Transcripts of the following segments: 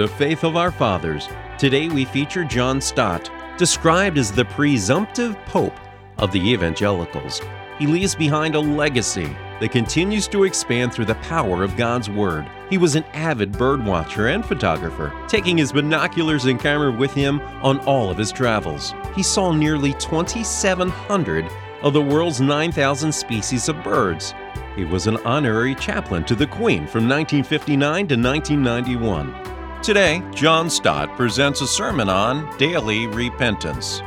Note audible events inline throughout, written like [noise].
Of Faith of Our Fathers. Today we feature John Stott, described as the presumptive pope of the evangelicals. He leaves behind a legacy that continues to expand through the power of God's Word. He was an avid birdwatcher and photographer, taking his binoculars and camera with him on all of his travels. He saw nearly 2,700 of the world's 9,000 species of birds. He was an honorary chaplain to the Queen from 1959 to 1991. Today, John Stott presents a sermon on daily repentance.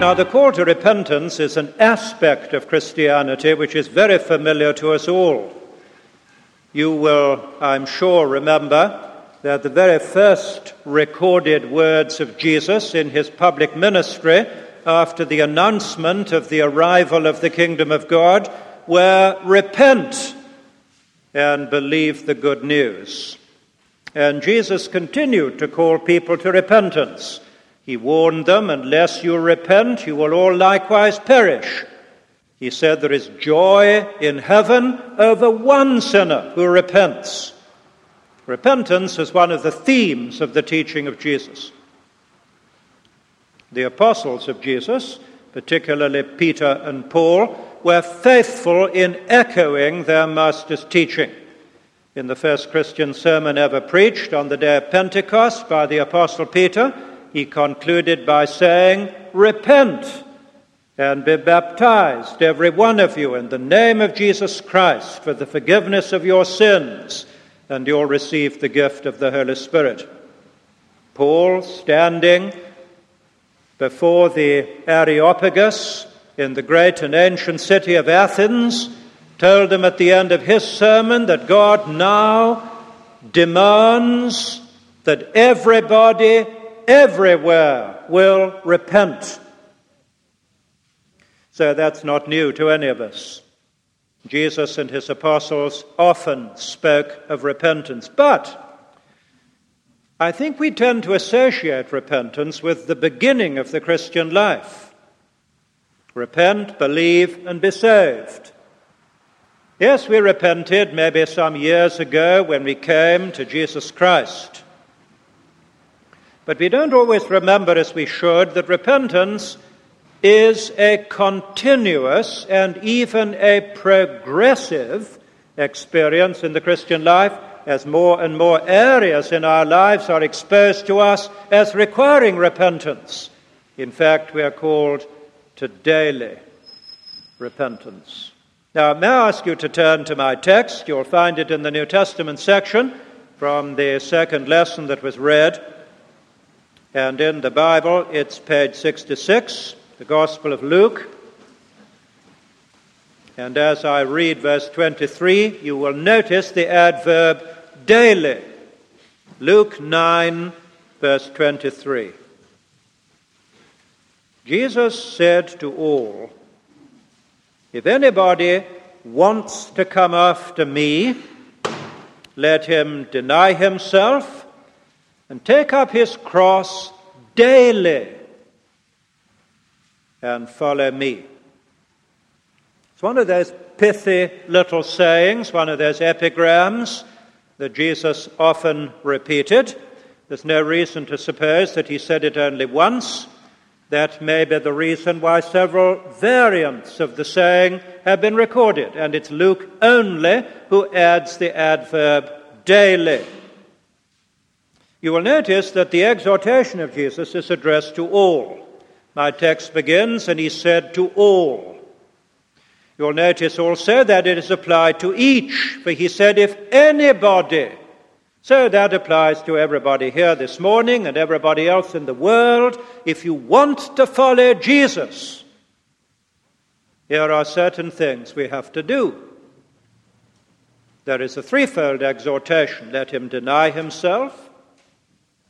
Now, the call to repentance is an aspect of Christianity which is very familiar to us all. You will, I'm sure, remember that the very first recorded words of Jesus in his public ministry after the announcement of the arrival of the kingdom of God were repent and believe the good news. And Jesus continued to call people to repentance. He warned them, unless you repent, you will all likewise perish. He said there is joy in heaven over one sinner who repents. Repentance is one of the themes of the teaching of Jesus. The apostles of Jesus, particularly Peter and Paul, were faithful in echoing their master's teaching. In the first Christian sermon ever preached on the day of Pentecost by the apostle Peter, he concluded by saying, Repent and be baptized, every one of you, in the name of Jesus Christ for the forgiveness of your sins, and you'll receive the gift of the Holy Spirit. Paul, standing before the Areopagus in the great and ancient city of Athens, told them at the end of his sermon that God now demands that everybody everywhere will repent. So that's not new to any of us. Jesus and his apostles often spoke of repentance, but I think we tend to associate repentance with the beginning of the Christian life. Repent, believe, and be saved. Yes, we repented maybe some years ago when we came to Jesus Christ. But we don't always remember, as we should, that repentance is a continuous and even a progressive experience in the Christian life as more and more areas in our lives are exposed to us as requiring repentance. In fact, we are called to daily repentance. Now, may I ask you to turn to my text? You'll find it in the New Testament section from the second lesson that was read. And in the Bible, it's page 66, the Gospel of Luke. And as I read verse 23, you will notice the adverb daily. Luke 9, verse 23. Jesus said to all, If anybody wants to come after me, let him deny himself and take up his cross daily and follow me. It's one of those pithy little sayings, one of those epigrams that Jesus often repeated. There's no reason to suppose that he said it only once. That may be the reason why several variants of the saying have been recorded, and it's Luke only who adds the adverb daily. You will notice that the exhortation of Jesus is addressed to all. My text begins, and he said to all. You'll notice also that it is applied to each, for he said, if anybody. So that applies to everybody here this morning and everybody else in the world. If you want to follow Jesus, here are certain things we have to do. There is a threefold exhortation let him deny himself,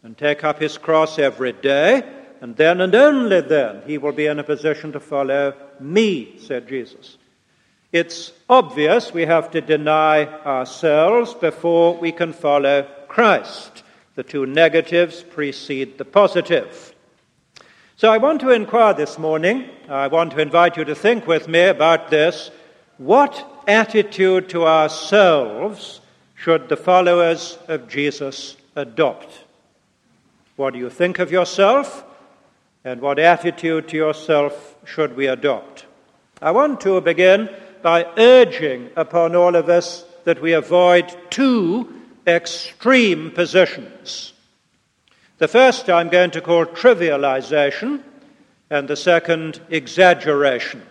and take up his cross every day, and then and only then he will be in a position to follow me, said Jesus. It's obvious we have to deny ourselves before we can follow Christ. The two negatives precede the positive. So I want to inquire this morning, I want to invite you to think with me about this. What attitude to ourselves should the followers of Jesus adopt? What do you think of yourself? And what attitude to yourself should we adopt? I want to begin by urging upon all of us that we avoid two extreme positions. The first I'm going to call trivialization, and the second, exaggeration.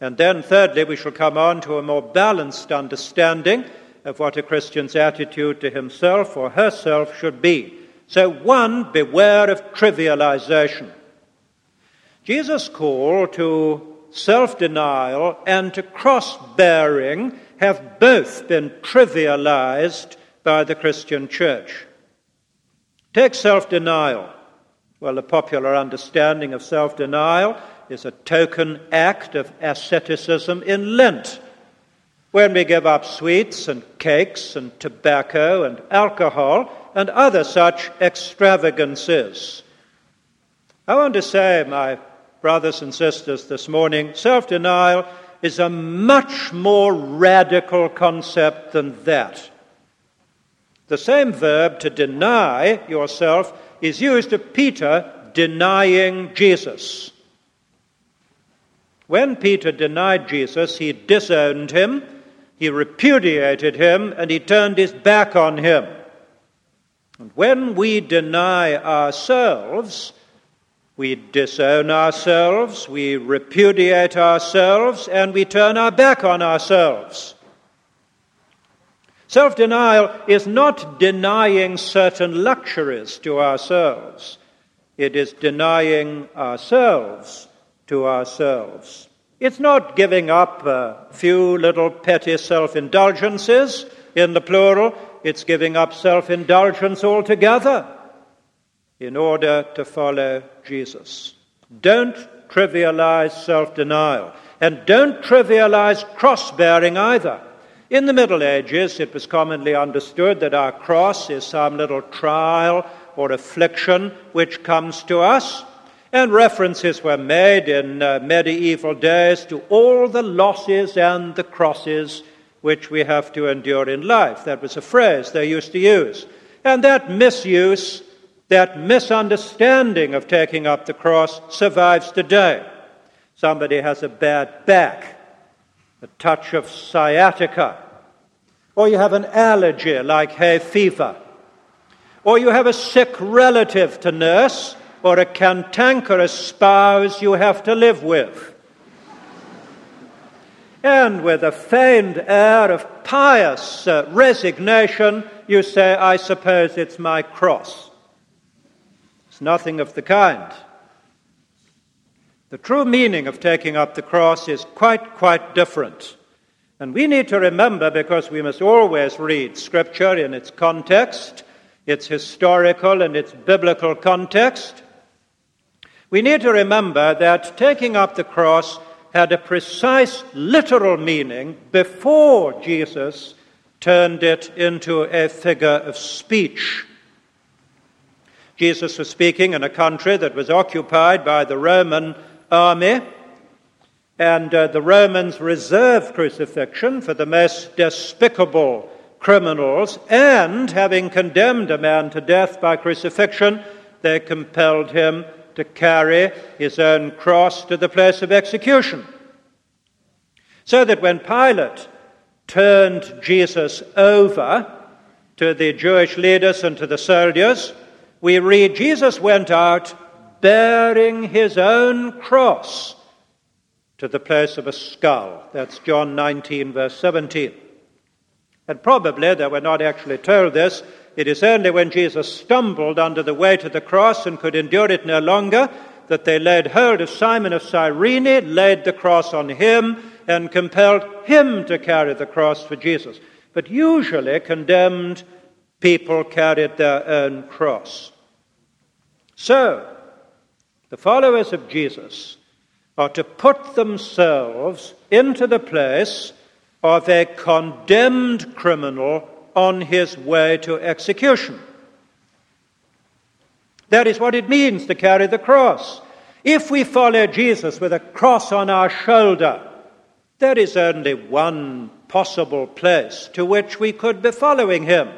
And then, thirdly, we shall come on to a more balanced understanding of what a Christian's attitude to himself or herself should be. So, one, beware of trivialization. Jesus' call to self denial and to cross bearing have both been trivialized by the Christian church. Take self denial. Well, the popular understanding of self denial is a token act of asceticism in Lent, when we give up sweets and cakes and tobacco and alcohol and other such extravagances. I want to say, my brothers and sisters, this morning, self denial is a much more radical concept than that. The same verb to deny yourself is used of Peter denying Jesus. When Peter denied Jesus, he disowned him, he repudiated him, and he turned his back on him. And when we deny ourselves, we disown ourselves, we repudiate ourselves, and we turn our back on ourselves. Self denial is not denying certain luxuries to ourselves, it is denying ourselves to ourselves. It's not giving up a few little petty self indulgences in the plural, it's giving up self indulgence altogether in order to follow Jesus. Don't trivialize self denial, and don't trivialize cross bearing either. In the Middle Ages, it was commonly understood that our cross is some little trial or affliction which comes to us. And references were made in uh, medieval days to all the losses and the crosses which we have to endure in life. That was a phrase they used to use. And that misuse, that misunderstanding of taking up the cross survives today. Somebody has a bad back, a touch of sciatica, or you have an allergy like hay fever, or you have a sick relative to nurse or a cantankerous spouse you have to live with. And with a feigned air of pious uh, resignation, you say, I suppose it's my cross. It's nothing of the kind. The true meaning of taking up the cross is quite, quite different. And we need to remember, because we must always read Scripture in its context, its historical and its biblical context, we need to remember that taking up the cross had a precise literal meaning before Jesus turned it into a figure of speech. Jesus was speaking in a country that was occupied by the Roman army, and uh, the Romans reserved crucifixion for the most despicable criminals, and having condemned a man to death by crucifixion, they compelled him to carry his own cross to the place of execution. So that when Pilate turned Jesus over to the Jewish leaders and to the soldiers, we read Jesus went out bearing his own cross to the place of a skull. That's John 19, verse 17. And probably they were not actually told this it is only when Jesus stumbled under the weight of the cross and could endure it no longer that they laid hold of Simon of Cyrene, laid the cross on him, and compelled him to carry the cross for Jesus. But usually condemned people carried their own cross. So, the followers of Jesus are to put themselves into the place of a condemned criminal on his way to execution. That is what it means to carry the cross. If we follow Jesus with a cross on our shoulder, there is only one possible place to which we could be following him.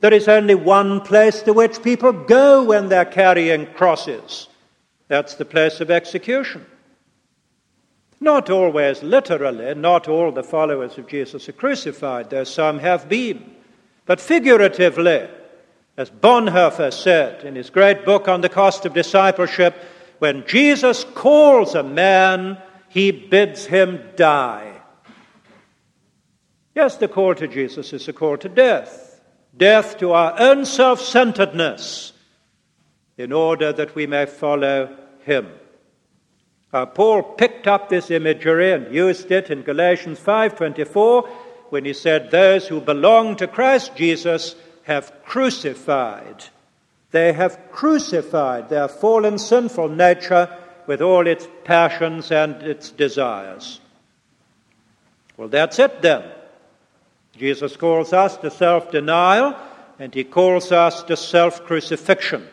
There is only one place to which people go when they're carrying crosses. That's the place of execution. Not always literally, not all the followers of Jesus are crucified, though some have been. But figuratively, as Bonhoeffer said in his great book on the cost of discipleship, when Jesus calls a man, he bids him die. Yes, the call to Jesus is a call to death. Death to our own self centeredness in order that we may follow him. Uh, Paul picked up this imagery and used it in Galatians 5:24 when he said those who belong to Christ Jesus have crucified they have crucified their fallen sinful nature with all its passions and its desires. Well, that's it then. Jesus calls us to self denial and he calls us to self crucifixion.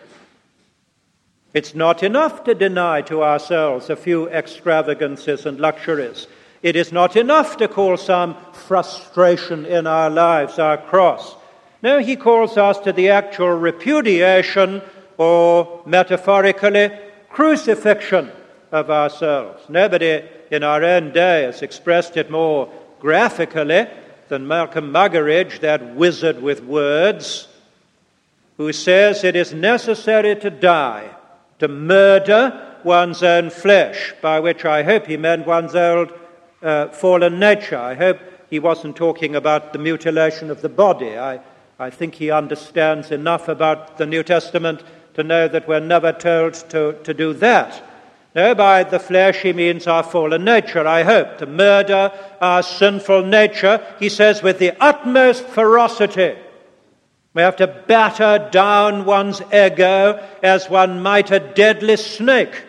It's not enough to deny to ourselves a few extravagances and luxuries. It is not enough to call some frustration in our lives our cross. No, he calls us to the actual repudiation or metaphorically crucifixion of ourselves. Nobody in our own day has expressed it more graphically than Malcolm Muggeridge, that wizard with words, who says it is necessary to die, to murder one's own flesh, by which I hope he meant one's old uh, fallen nature. I hope he wasn't talking about the mutilation of the body. I, I think he understands enough about the New Testament to know that we're never told to, to do that. No, by the flesh he means our fallen nature, I hope, to murder our sinful nature, he says, with the utmost ferocity. We have to batter down one's ego as one might a deadly snake,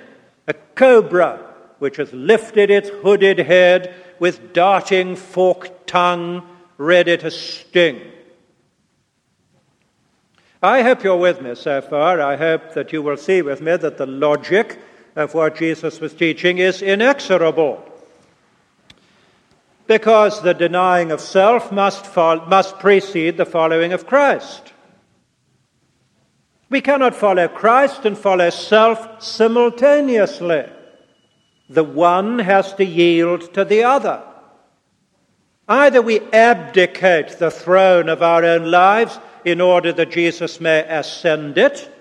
a cobra which has lifted its hooded head with darting forked tongue ready to sting. I hope you're with me so far. I hope that you will see with me that the logic of what Jesus was teaching is inexorable. Because the denying of self must, must precede the following of Christ. We cannot follow Christ and follow self simultaneously. The one has to yield to the other. Either we abdicate the throne of our own lives in order that Jesus may ascend it.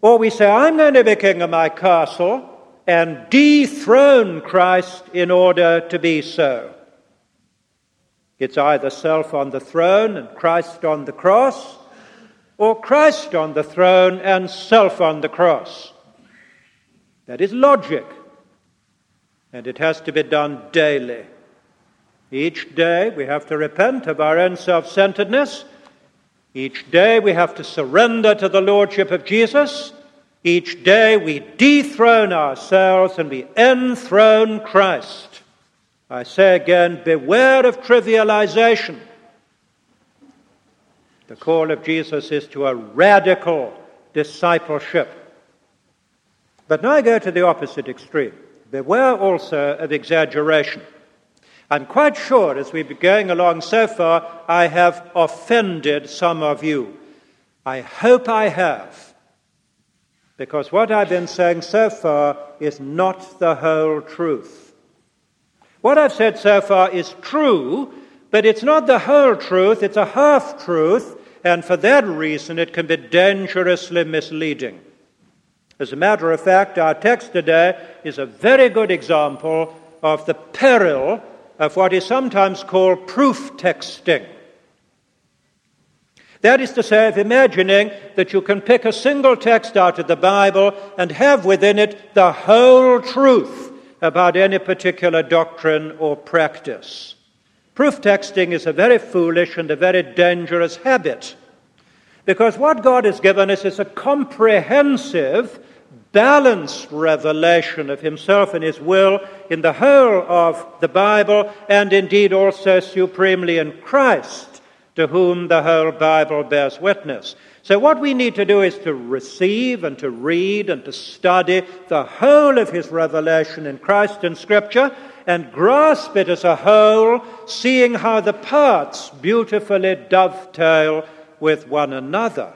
Or we say, I'm going to be king of my castle and dethrone Christ in order to be so. It's either self on the throne and Christ on the cross, or Christ on the throne and self on the cross. That is logic. And it has to be done daily. Each day we have to repent of our own self centeredness each day we have to surrender to the Lordship of Jesus. Each day we dethrone ourselves and we enthrone Christ. I say again, beware of trivialization. The call of Jesus is to a radical discipleship. But now I go to the opposite extreme. Beware also of exaggeration. I'm quite sure as we've been going along so far, I have offended some of you. I hope I have. Because what I've been saying so far is not the whole truth. What I've said so far is true, but it's not the whole truth, it's a half truth, and for that reason it can be dangerously misleading. As a matter of fact, our text today is a very good example of the peril of what is sometimes called proof texting. That is to say, of imagining that you can pick a single text out of the Bible and have within it the whole truth about any particular doctrine or practice. Proof texting is a very foolish and a very dangerous habit because what God has given us is a comprehensive balanced revelation of himself and his will in the whole of the Bible and indeed also supremely in Christ. To whom the whole Bible bears witness. So, what we need to do is to receive and to read and to study the whole of his revelation in Christ and Scripture and grasp it as a whole, seeing how the parts beautifully dovetail with one another.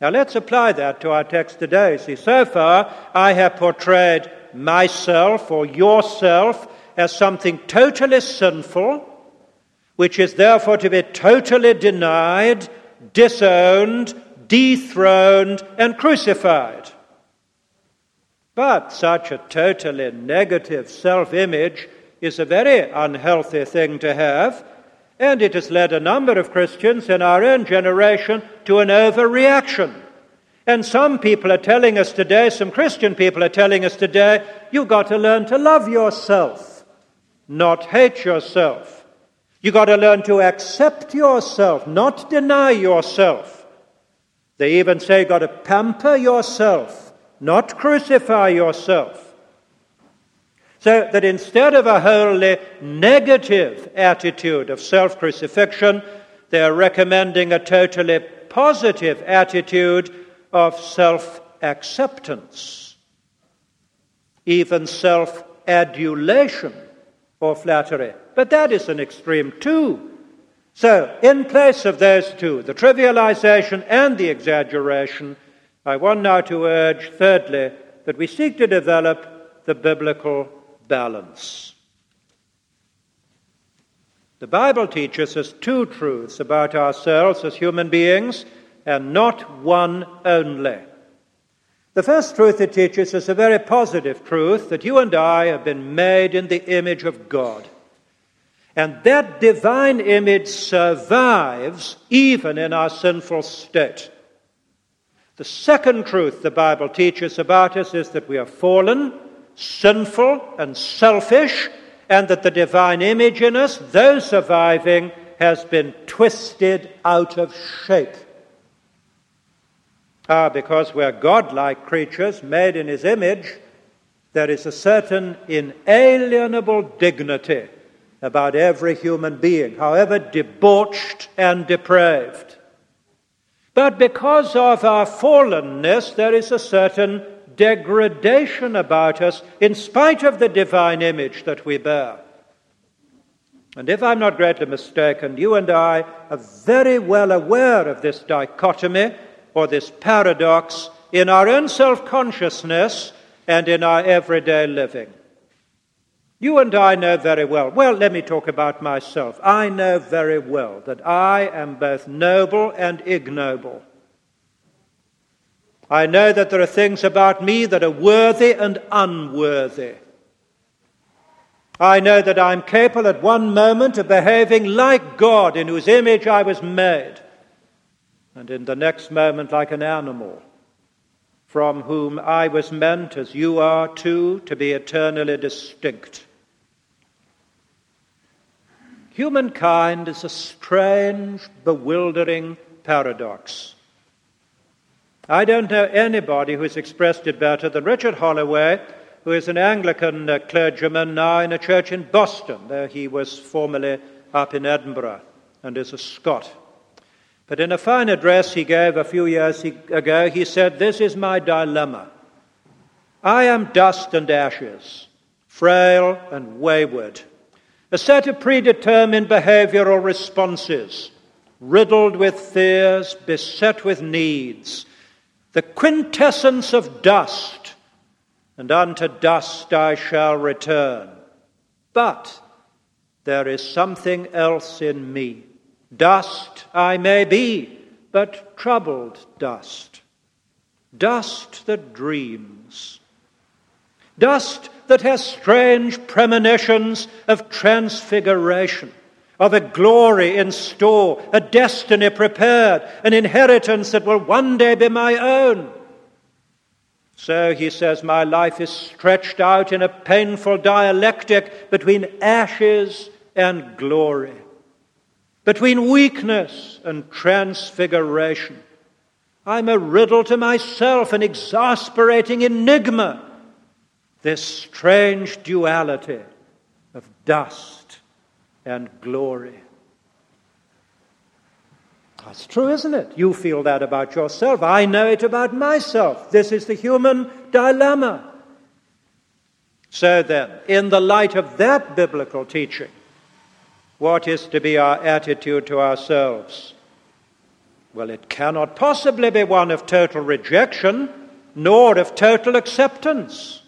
Now, let's apply that to our text today. See, so far I have portrayed myself or yourself as something totally sinful, which is therefore to be totally denied disowned, dethroned, and crucified. But such a totally negative self image is a very unhealthy thing to have, and it has led a number of Christians in our own generation to an overreaction. And some people are telling us today, some Christian people are telling us today, you've got to learn to love yourself, not hate yourself. You've got to learn to accept yourself, not deny yourself. They even say you've got to pamper yourself, not crucify yourself. So that instead of a wholly negative attitude of self crucifixion, they are recommending a totally positive attitude of self acceptance, even self adulation or flattery. But that is an extreme too. So, in place of those two, the trivialization and the exaggeration, I want now to urge, thirdly, that we seek to develop the biblical balance. The Bible teaches us two truths about ourselves as human beings, and not one only. The first truth it teaches is a very positive truth that you and I have been made in the image of God. And that divine image survives even in our sinful state. The second truth the Bible teaches about us is that we are fallen, sinful, and selfish, and that the divine image in us, though surviving, has been twisted out of shape. Ah, because we're godlike creatures made in His image, there is a certain inalienable dignity about every human being, however debauched and depraved. But because of our fallenness, there is a certain degradation about us in spite of the divine image that we bear. And if I'm not greatly mistaken, you and I are very well aware of this dichotomy or this paradox in our own self consciousness and in our everyday living. You and I know very well. Well, let me talk about myself. I know very well that I am both noble and ignoble. I know that there are things about me that are worthy and unworthy. I know that I'm capable at one moment of behaving like God, in whose image I was made, and in the next moment like an animal, from whom I was meant, as you are too, to be eternally distinct. Humankind is a strange, bewildering paradox. I don't know anybody who has expressed it better than Richard Holloway, who is an Anglican uh, clergyman now in a church in Boston. There he was formerly up in Edinburgh and is a Scot. But in a fine address he gave a few years ago, he said, This is my dilemma. I am dust and ashes, frail and wayward a set of predetermined behavioral responses, riddled with fears, beset with needs, the quintessence of dust, and unto dust I shall return. But there is something else in me. Dust I may be, but troubled dust. Dust that dreams. Dust that has strange premonitions of transfiguration, of a glory in store, a destiny prepared, an inheritance that will one day be my own. So he says, My life is stretched out in a painful dialectic between ashes and glory, between weakness and transfiguration. I'm a riddle to myself, an exasperating enigma this strange duality of dust and glory. That's true, isn't it? You feel that about yourself. I know it about myself. This is the human dilemma. So then, in the light of that biblical teaching, what is to be our attitude to ourselves? Well, it cannot possibly be one of total rejection, nor of total acceptance.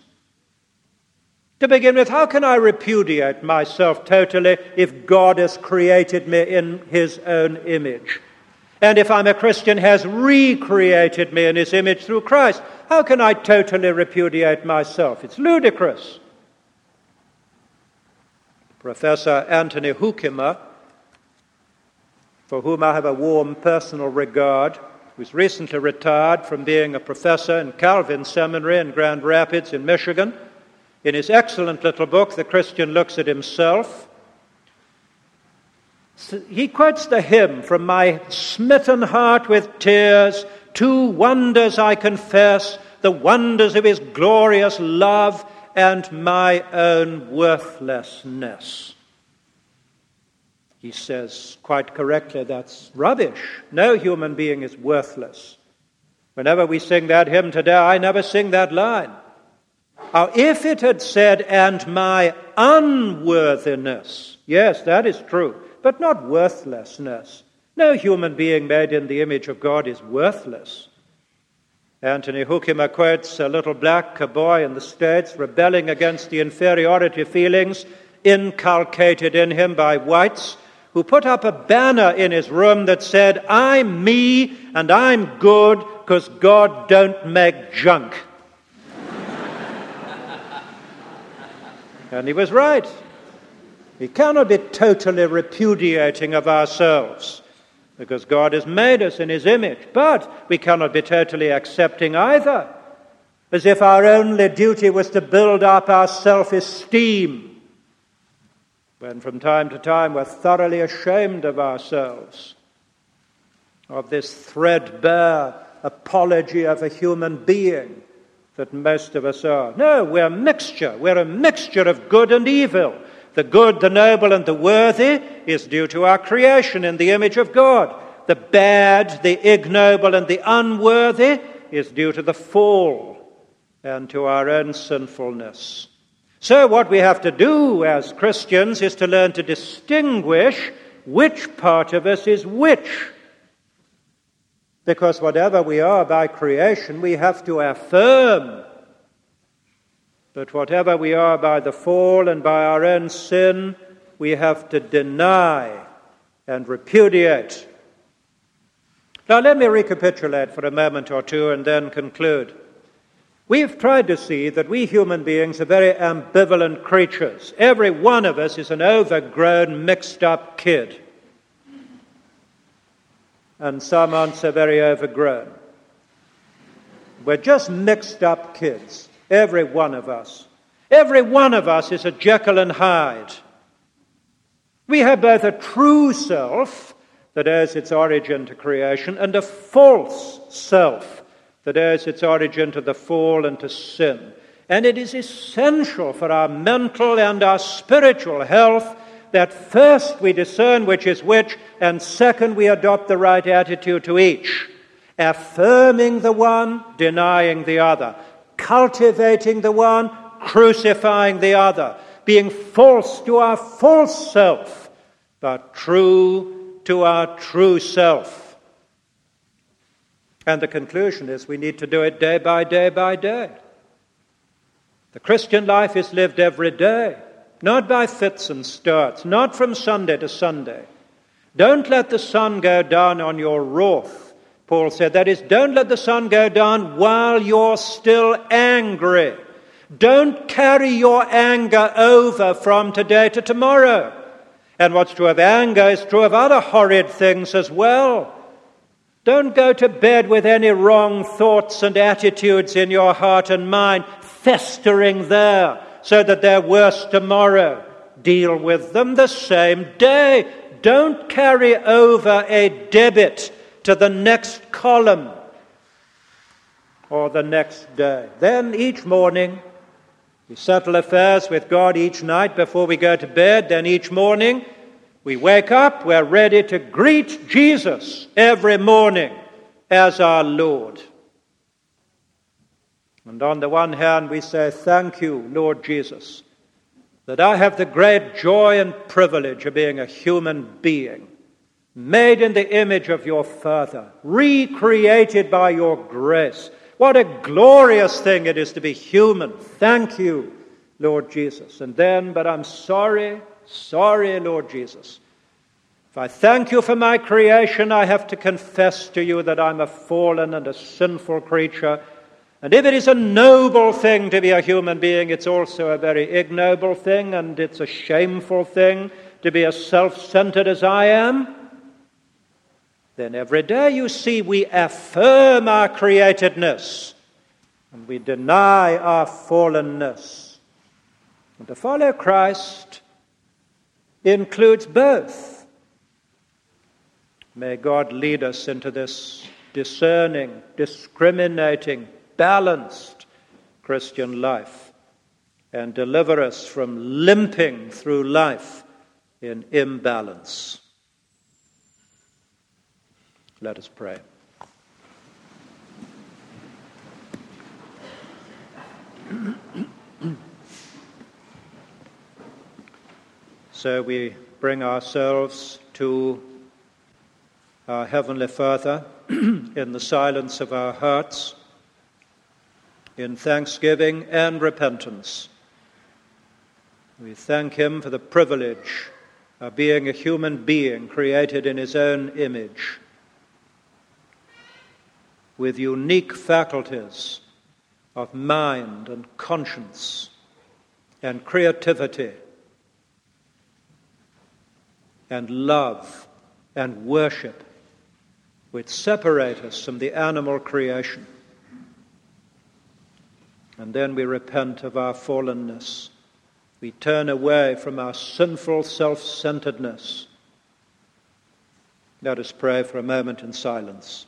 To begin with, how can I repudiate myself totally if God has created me in His own image? And if I'm a Christian, has recreated me in His image through Christ? How can I totally repudiate myself? It's ludicrous. Professor Anthony Hoekema for whom I have a warm personal regard, who's recently retired from being a professor in Calvin Seminary in Grand Rapids in Michigan. In his excellent little book, The Christian Looks at Himself, he quotes the hymn from my smitten heart with tears Two wonders I confess, the wonders of his glorious love and my own worthlessness. He says quite correctly that's rubbish. No human being is worthless. Whenever we sing that hymn today, I never sing that line. Now, if it had said, and my unworthiness, yes, that is true, but not worthlessness. No human being made in the image of God is worthless. Anthony Hoekema quotes a little black boy in the States rebelling against the inferiority feelings inculcated in him by whites who put up a banner in his room that said, I'm me and I'm good because God don't make junk. and he was right. We cannot be totally repudiating of ourselves because God has made us in his image, but we cannot be totally accepting either, as if our only duty was to build up our self esteem when from time to time we're thoroughly ashamed of ourselves, of this threadbare apology of a human being that most of us are. No, we're a mixture. We're a mixture of good and evil. The good, the noble, and the worthy is due to our creation in the image of God. The bad, the ignoble, and the unworthy is due to the fall and to our own sinfulness. So, what we have to do as Christians is to learn to distinguish which part of us is which. Because whatever we are by creation, we have to affirm. But whatever we are by the fall and by our own sin, we have to deny and repudiate. Now, let me recapitulate for a moment or two and then conclude. We've tried to see that we human beings are very ambivalent creatures. Every one of us is an overgrown, mixed up kid. And some aren't so very overgrown. We're just mixed up kids, every one of us. Every one of us is a Jekyll and Hyde. We have both a true self that owes its origin to creation and a false self that owes its origin to the fall and to sin. And it is essential for our mental and our spiritual health that first we discern which is which, and second we adopt the right attitude to each, affirming the one, denying the other, cultivating the one, crucifying the other, being false to our false self, but true to our true self. And the conclusion is we need to do it day by day by day. The Christian life is lived every day, not by fits and starts, not from Sunday to Sunday. Don't let the sun go down on your wrath, Paul said. That is, don't let the sun go down while you're still angry. Don't carry your anger over from today to tomorrow. And what's true of anger is true of other horrid things as well. Don't go to bed with any wrong thoughts and attitudes in your heart and mind festering there so that they're worse tomorrow. Deal with them the same day. Don't carry over a debit to the next column or the next day. Then each morning, we settle affairs with God each night before we go to bed. Then each morning, We wake up, we're ready to greet Jesus every morning as our Lord. And on the one hand, we say, Thank you, Lord Jesus, that I have the great joy and privilege of being a human being, made in the image of your Father, recreated by your grace. What a glorious thing it is to be human. Thank you, Lord Jesus. And then, but I'm sorry, sorry, Lord Jesus. If I thank you for my creation, I have to confess to you that I'm a fallen and a sinful creature and if it is a noble thing to be a human being, it's also a very ignoble thing, and it's a shameful thing to be as self centered as I am. Then every day you see we affirm our createdness and we deny our fallenness. And to follow Christ includes both. May God lead us into this discerning, discriminating, balanced Christian life and deliver us from limping through life in imbalance. Let us pray. [clears throat] so we bring ourselves to our Heavenly Father [clears throat] in the silence of our hearts in thanksgiving and repentance. We thank Him for the privilege of being a human being created in His own image, with unique faculties of mind and conscience and creativity and love and worship, which separate us from the animal creation. And then we repent of our fallenness. We turn away from our sinful self centeredness. Let us pray for a moment in silence.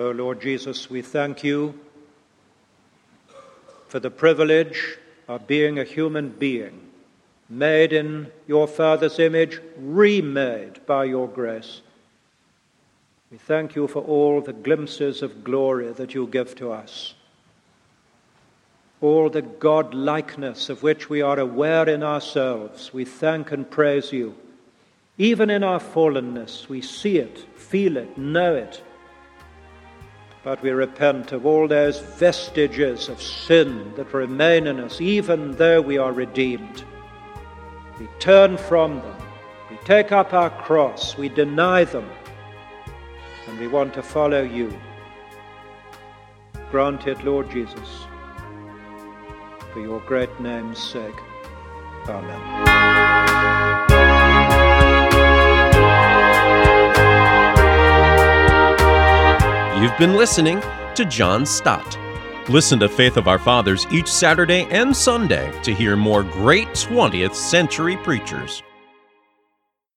Oh Lord Jesus, we thank you for the privilege of being a human being, made in your Father's image, remade by your grace. We thank you for all the glimpses of glory that you give to us, all the God likeness of which we are aware in ourselves. We thank and praise you. Even in our fallenness, we see it, feel it, know it. But we repent of all those vestiges of sin that remain in us, even though we are redeemed. We turn from them. We take up our cross. We deny them and we want to follow you. Grant it, Lord Jesus, for your great name's sake. Amen. You've been listening to John Stott. Listen to Faith of Our Fathers each Saturday and Sunday to hear more great 20th century preachers.